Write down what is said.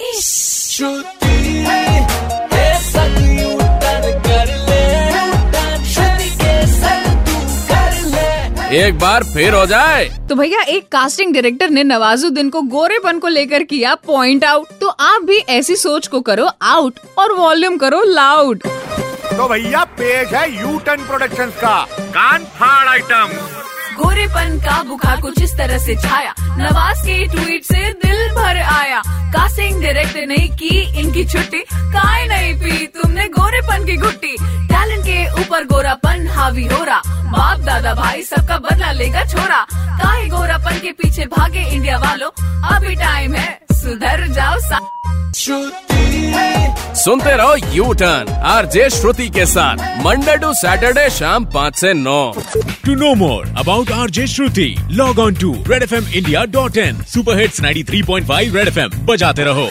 एक बार फिर हो जाए। तो भैया एक कास्टिंग डायरेक्टर ने नवाजुद्दीन को गोरेपन को लेकर किया पॉइंट आउट तो आप भी ऐसी सोच को करो आउट और वॉल्यूम करो लाउड तो भैया पेज है यू टर्न प्रोडक्शन का। कान फाड़ आइटम गोरेपन का बुखार कुछ इस तरह से छाया। नवाज़ के ट्वीट से दिल कास्टिंग डायरेक्टर ने की इनकी छुट्टी। काय नहीं पी तुमने गोरेपन की घुट्टी। टैलेंट के ऊपर गोरापन हावी हो रहा। बाप दादा भाई सबका बदला लेगा छोरा। काहे गोरापन के पीछे भागे इंडिया वालों। अभी टाइम है सुधर जाओ सा सुनते रहो U turn R J Shruti के साथ मंडे टू सैटरडे शाम पाँच से नौ। To know more about RJ Shruti, log on to redfmindia.in. Superhits 93.5 Red FM. बजाते रहो।